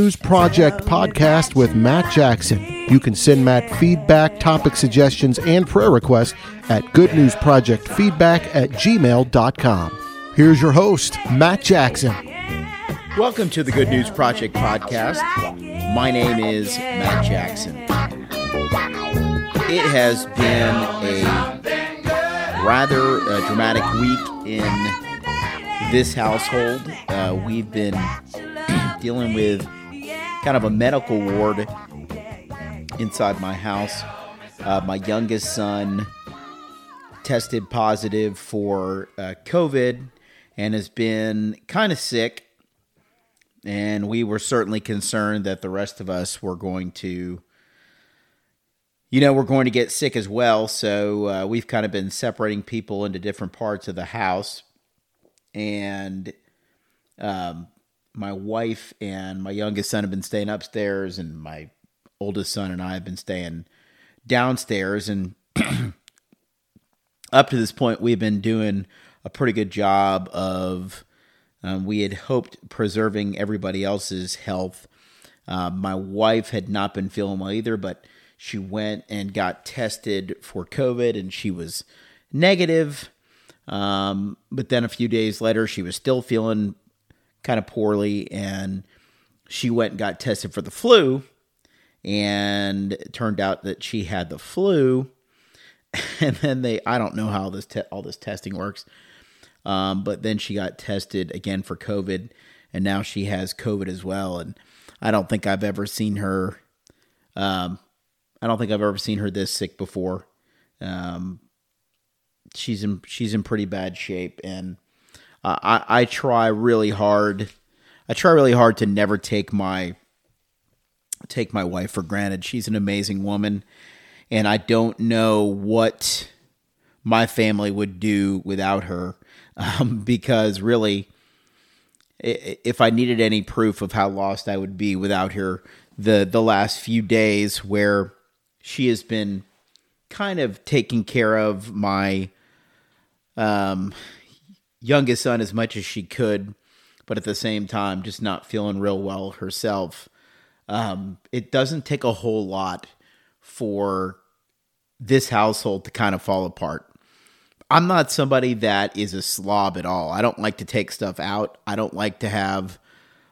News Project podcast with Matt Jackson. You can send Matt feedback, topic suggestions, and prayer requests at goodnewsprojectfeedback at gmail.com. Here's your host, Matt Jackson. Welcome to the Good News Project podcast. My name is Matt Jackson. It has been a rather uh, dramatic week in this household. Uh, we've been dealing with kind of a medical ward inside my house. Uh, my youngest son tested positive for uh, COVID and has been kind of sick. And we were certainly concerned that the rest of us were going to, you know, we're going to get sick as well. So uh, we've kind of been separating people into different parts of the house. And um, my wife and my youngest son have been staying upstairs, and my oldest son and I have been staying downstairs. And up to this point, we've been doing a pretty good job of. Um, we had hoped preserving everybody else's health. Uh, my wife had not been feeling well either, but she went and got tested for COVID, and she was negative. Um, but then a few days later, she was still feeling kind of poorly, and she went and got tested for the flu, and it turned out that she had the flu. And then they, I don't know how this te- all this testing works, um, but then she got tested again for COVID, and now she has COVID as well. And I don't think I've ever seen her. Um, I don't think I've ever seen her this sick before. Um, she's in she's in pretty bad shape, and uh, I, I try really hard. I try really hard to never take my take my wife for granted. She's an amazing woman, and I don't know what my family would do without her. Um, because really, if I needed any proof of how lost I would be without her, the the last few days where she has been kind of taking care of my um youngest son as much as she could, but at the same time, just not feeling real well herself. Um, it doesn't take a whole lot for this household to kind of fall apart. I'm not somebody that is a slob at all. I don't like to take stuff out. I don't like to have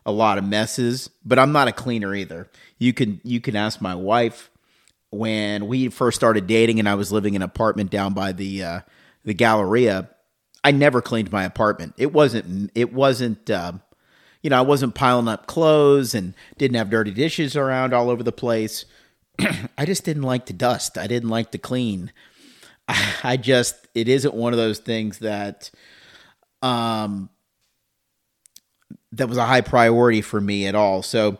a lot of messes, but I'm not a cleaner either. You can you can ask my wife when we first started dating and I was living in an apartment down by the uh, the Galleria. I never cleaned my apartment. It wasn't it wasn't uh, you know, I wasn't piling up clothes and didn't have dirty dishes around all over the place. I just didn't like to dust. I didn't like to clean. I just it isn't one of those things that um that was a high priority for me at all. So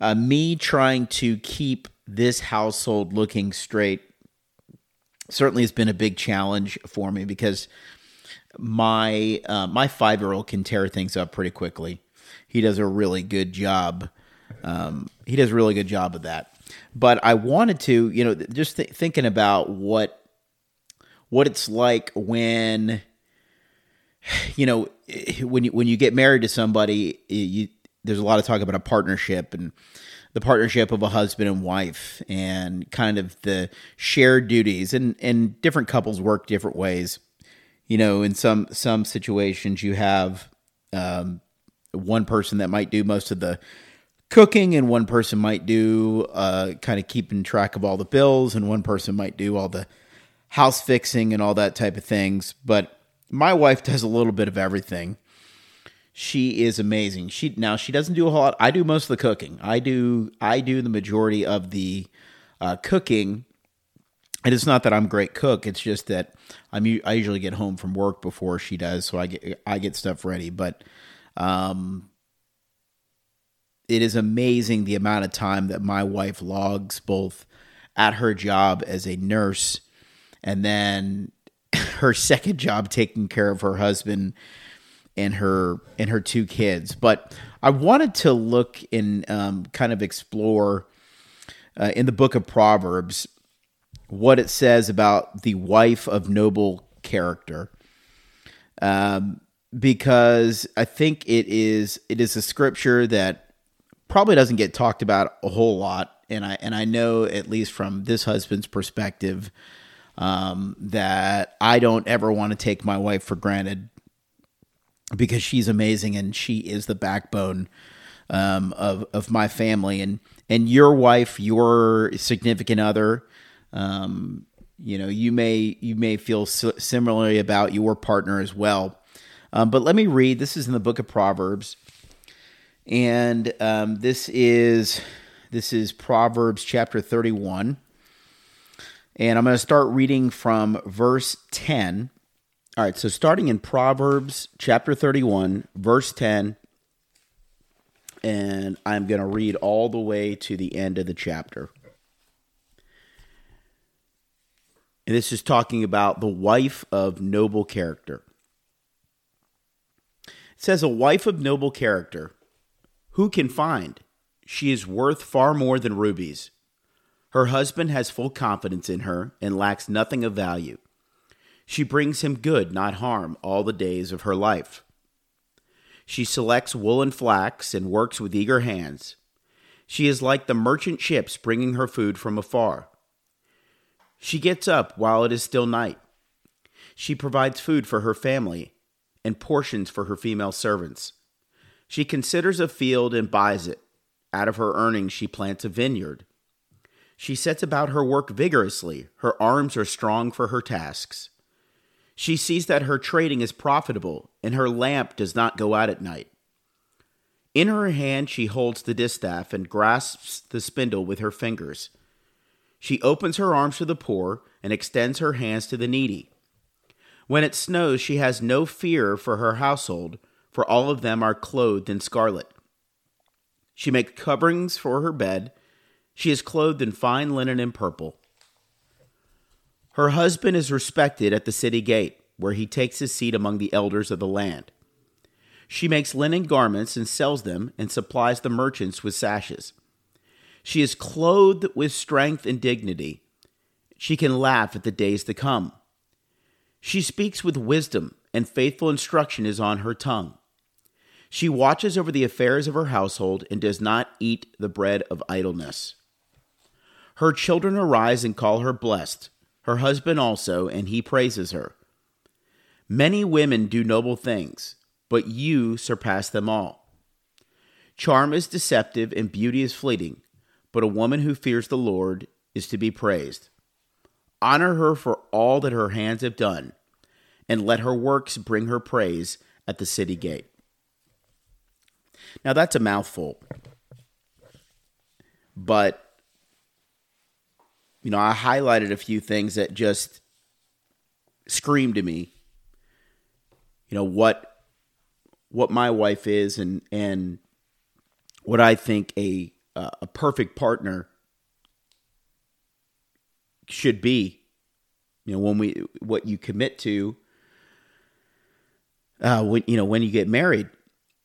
uh, me trying to keep this household looking straight certainly has been a big challenge for me because my uh, my five year old can tear things up pretty quickly. He does a really good job. Um, he does a really good job of that. But I wanted to, you know, just th- thinking about what what it's like when you know when you when you get married to somebody, you, there's a lot of talk about a partnership and the partnership of a husband and wife and kind of the shared duties and and different couples work different ways you know, in some some situations you have um, one person that might do most of the cooking, and one person might do uh, kind of keeping track of all the bills, and one person might do all the house fixing and all that type of things. But my wife does a little bit of everything. She is amazing. She now she doesn't do a whole lot. I do most of the cooking. I do I do the majority of the uh, cooking and it's not that I'm a great cook. It's just that I'm I usually get home from work before she does, so I get I get stuff ready. But um, it is amazing the amount of time that my wife logs both at her job as a nurse and then her second job taking care of her husband and her and her two kids. But I wanted to look and um, kind of explore uh, in the book of Proverbs what it says about the wife of noble character. Um, because I think it is it is a scripture that probably doesn't get talked about a whole lot. And I and I know at least from this husband's perspective um, that I don't ever want to take my wife for granted because she's amazing and she is the backbone um, of of my family and and your wife, your significant other. Um, you know, you may you may feel similarly about your partner as well. Um, but let me read. This is in the book of Proverbs, and um, this is this is Proverbs chapter thirty-one, and I'm going to start reading from verse ten. All right, so starting in Proverbs chapter thirty-one, verse ten, and I'm going to read all the way to the end of the chapter. And this is talking about the wife of noble character. It says, A wife of noble character, who can find? She is worth far more than rubies. Her husband has full confidence in her and lacks nothing of value. She brings him good, not harm, all the days of her life. She selects wool and flax and works with eager hands. She is like the merchant ships bringing her food from afar. She gets up while it is still night. She provides food for her family and portions for her female servants. She considers a field and buys it. Out of her earnings, she plants a vineyard. She sets about her work vigorously. Her arms are strong for her tasks. She sees that her trading is profitable, and her lamp does not go out at night. In her hand, she holds the distaff and grasps the spindle with her fingers. She opens her arms to the poor and extends her hands to the needy. When it snows, she has no fear for her household, for all of them are clothed in scarlet. She makes coverings for her bed. She is clothed in fine linen and purple. Her husband is respected at the city gate, where he takes his seat among the elders of the land. She makes linen garments and sells them, and supplies the merchants with sashes. She is clothed with strength and dignity. She can laugh at the days to come. She speaks with wisdom, and faithful instruction is on her tongue. She watches over the affairs of her household and does not eat the bread of idleness. Her children arise and call her blessed, her husband also, and he praises her. Many women do noble things, but you surpass them all. Charm is deceptive and beauty is fleeting but a woman who fears the Lord is to be praised. Honor her for all that her hands have done, and let her works bring her praise at the city gate. Now that's a mouthful. But you know, I highlighted a few things that just screamed to me. You know, what what my wife is and and what I think a uh, a perfect partner should be. You know, when we what you commit to, uh, when you know when you get married,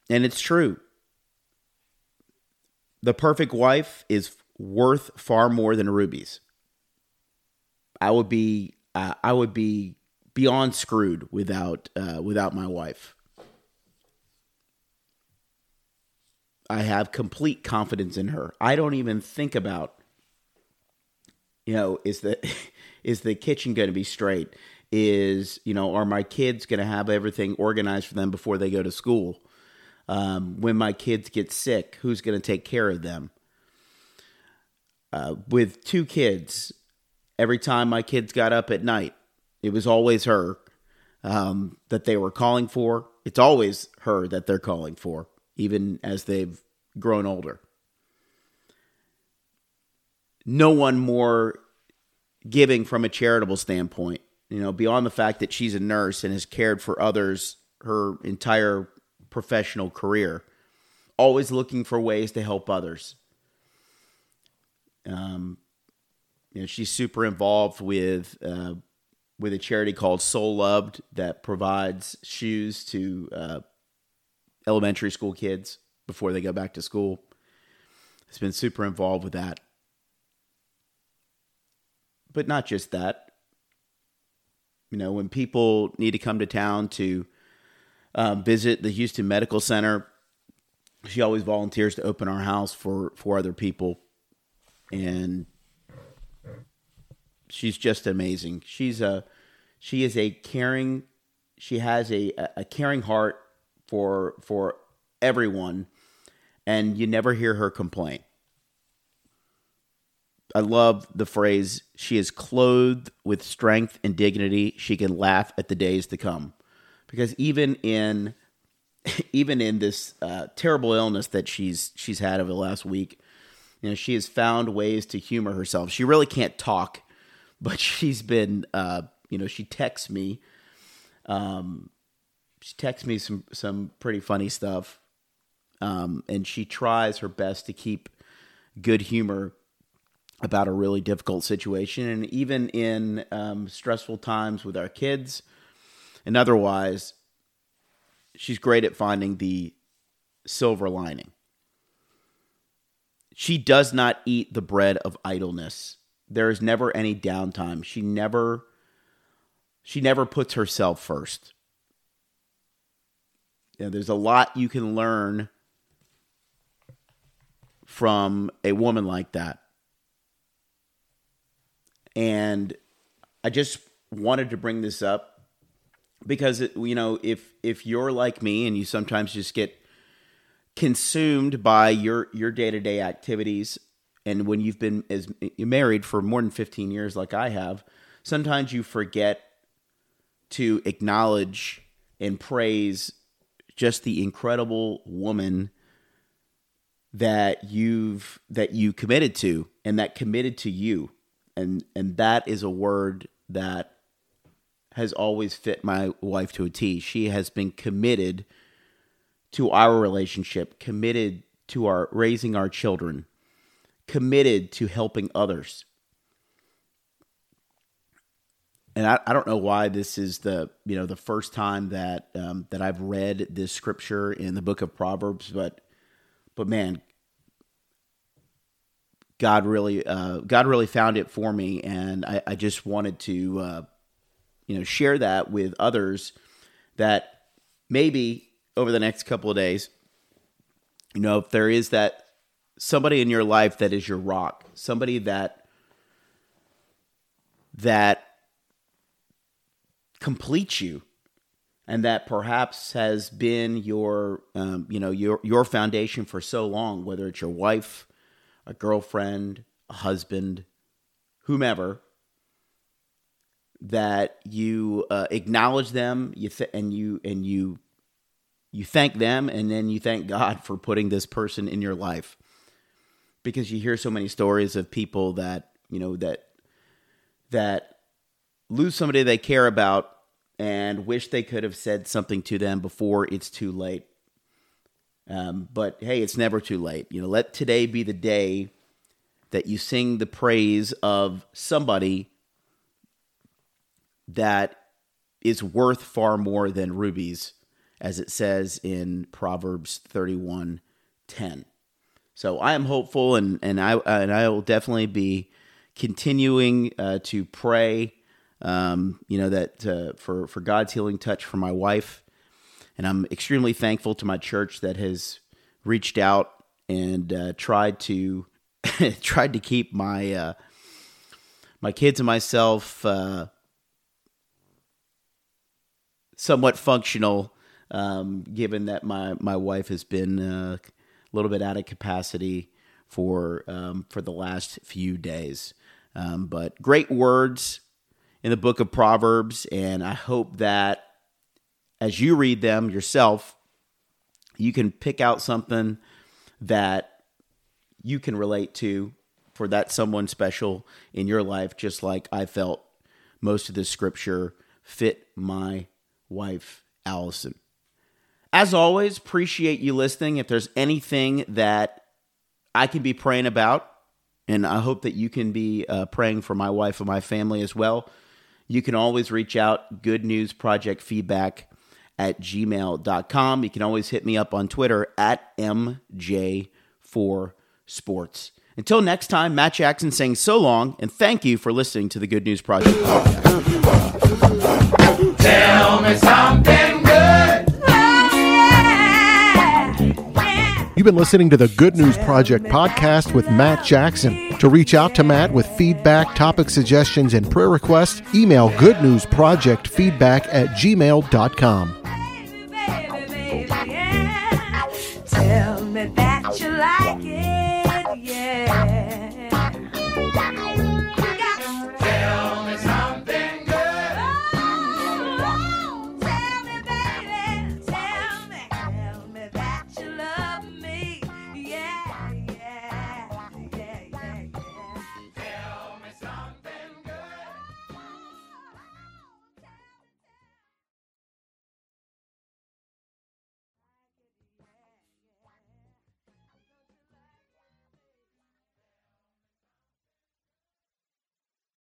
and it's true. The perfect wife is worth far more than rubies. I would be uh, I would be beyond screwed without uh, without my wife. I have complete confidence in her. I don't even think about you know, is the is the kitchen going to be straight? Is, you know, are my kids going to have everything organized for them before they go to school? Um, when my kids get sick, who's going to take care of them? Uh, with two kids, every time my kids got up at night, it was always her um, that they were calling for. It's always her that they're calling for even as they've grown older. No one more giving from a charitable standpoint, you know, beyond the fact that she's a nurse and has cared for others her entire professional career, always looking for ways to help others. Um, you know, she's super involved with uh, with a charity called Soul Loved that provides shoes to uh, elementary school kids before they go back to school. It's been super involved with that. But not just that. You know, when people need to come to town to um, visit the Houston Medical Center, she always volunteers to open our house for for other people, and she's just amazing. She's a she is a caring she has a a caring heart for for everyone and you never hear her complain. I love the phrase she is clothed with strength and dignity. She can laugh at the days to come. Because even in even in this uh, terrible illness that she's she's had over the last week, you know, she has found ways to humor herself. She really can't talk, but she's been uh, you know, she texts me um she texts me some some pretty funny stuff um, and she tries her best to keep good humor about a really difficult situation. And even in um, stressful times with our kids and otherwise, she's great at finding the silver lining. She does not eat the bread of idleness. There is never any downtime. She never she never puts herself first. Yeah, there's a lot you can learn from a woman like that. And I just wanted to bring this up because you know if if you're like me and you sometimes just get consumed by your your day-to-day activities and when you've been as married for more than 15 years like I have sometimes you forget to acknowledge and praise just the incredible woman that you've that you committed to and that committed to you and and that is a word that has always fit my wife to a T. She has been committed to our relationship, committed to our raising our children, committed to helping others. And I, I don't know why this is the you know the first time that um, that I've read this scripture in the book of Proverbs, but but man, God really, uh, God really found it for me, and I, I just wanted to, uh, you know, share that with others. That maybe over the next couple of days, you know, if there is that somebody in your life that is your rock, somebody that that completes you and that perhaps has been your um, you know your your foundation for so long whether it's your wife a girlfriend a husband whomever that you uh, acknowledge them you th- and you and you you thank them and then you thank God for putting this person in your life. Because you hear so many stories of people that you know that that lose somebody they care about and wish they could have said something to them before it's too late. Um, but hey, it's never too late. You know, let today be the day that you sing the praise of somebody that is worth far more than rubies, as it says in Proverbs 31 10. So I am hopeful, and, and I and I will definitely be continuing uh, to pray um, you know that uh, for for God's healing touch for my wife, and I'm extremely thankful to my church that has reached out and uh, tried to tried to keep my uh, my kids and myself uh, somewhat functional, um, given that my my wife has been uh, a little bit out of capacity for um, for the last few days. Um, but great words in the book of Proverbs, and I hope that as you read them yourself, you can pick out something that you can relate to for that someone special in your life, just like I felt most of this scripture fit my wife, Allyson. As always, appreciate you listening. If there's anything that I can be praying about, and I hope that you can be uh, praying for my wife and my family as well, you can always reach out, good news project feedback at gmail.com. You can always hit me up on Twitter at MJ4Sports. Until next time, Matt Jackson saying so long and thank you for listening to the Good News Project Tell me something You've been listening to the Good News Project podcast with Matt Jackson. To reach out to Matt with feedback, topic suggestions, and prayer requests, email goodnewsprojectfeedback at gmail.com.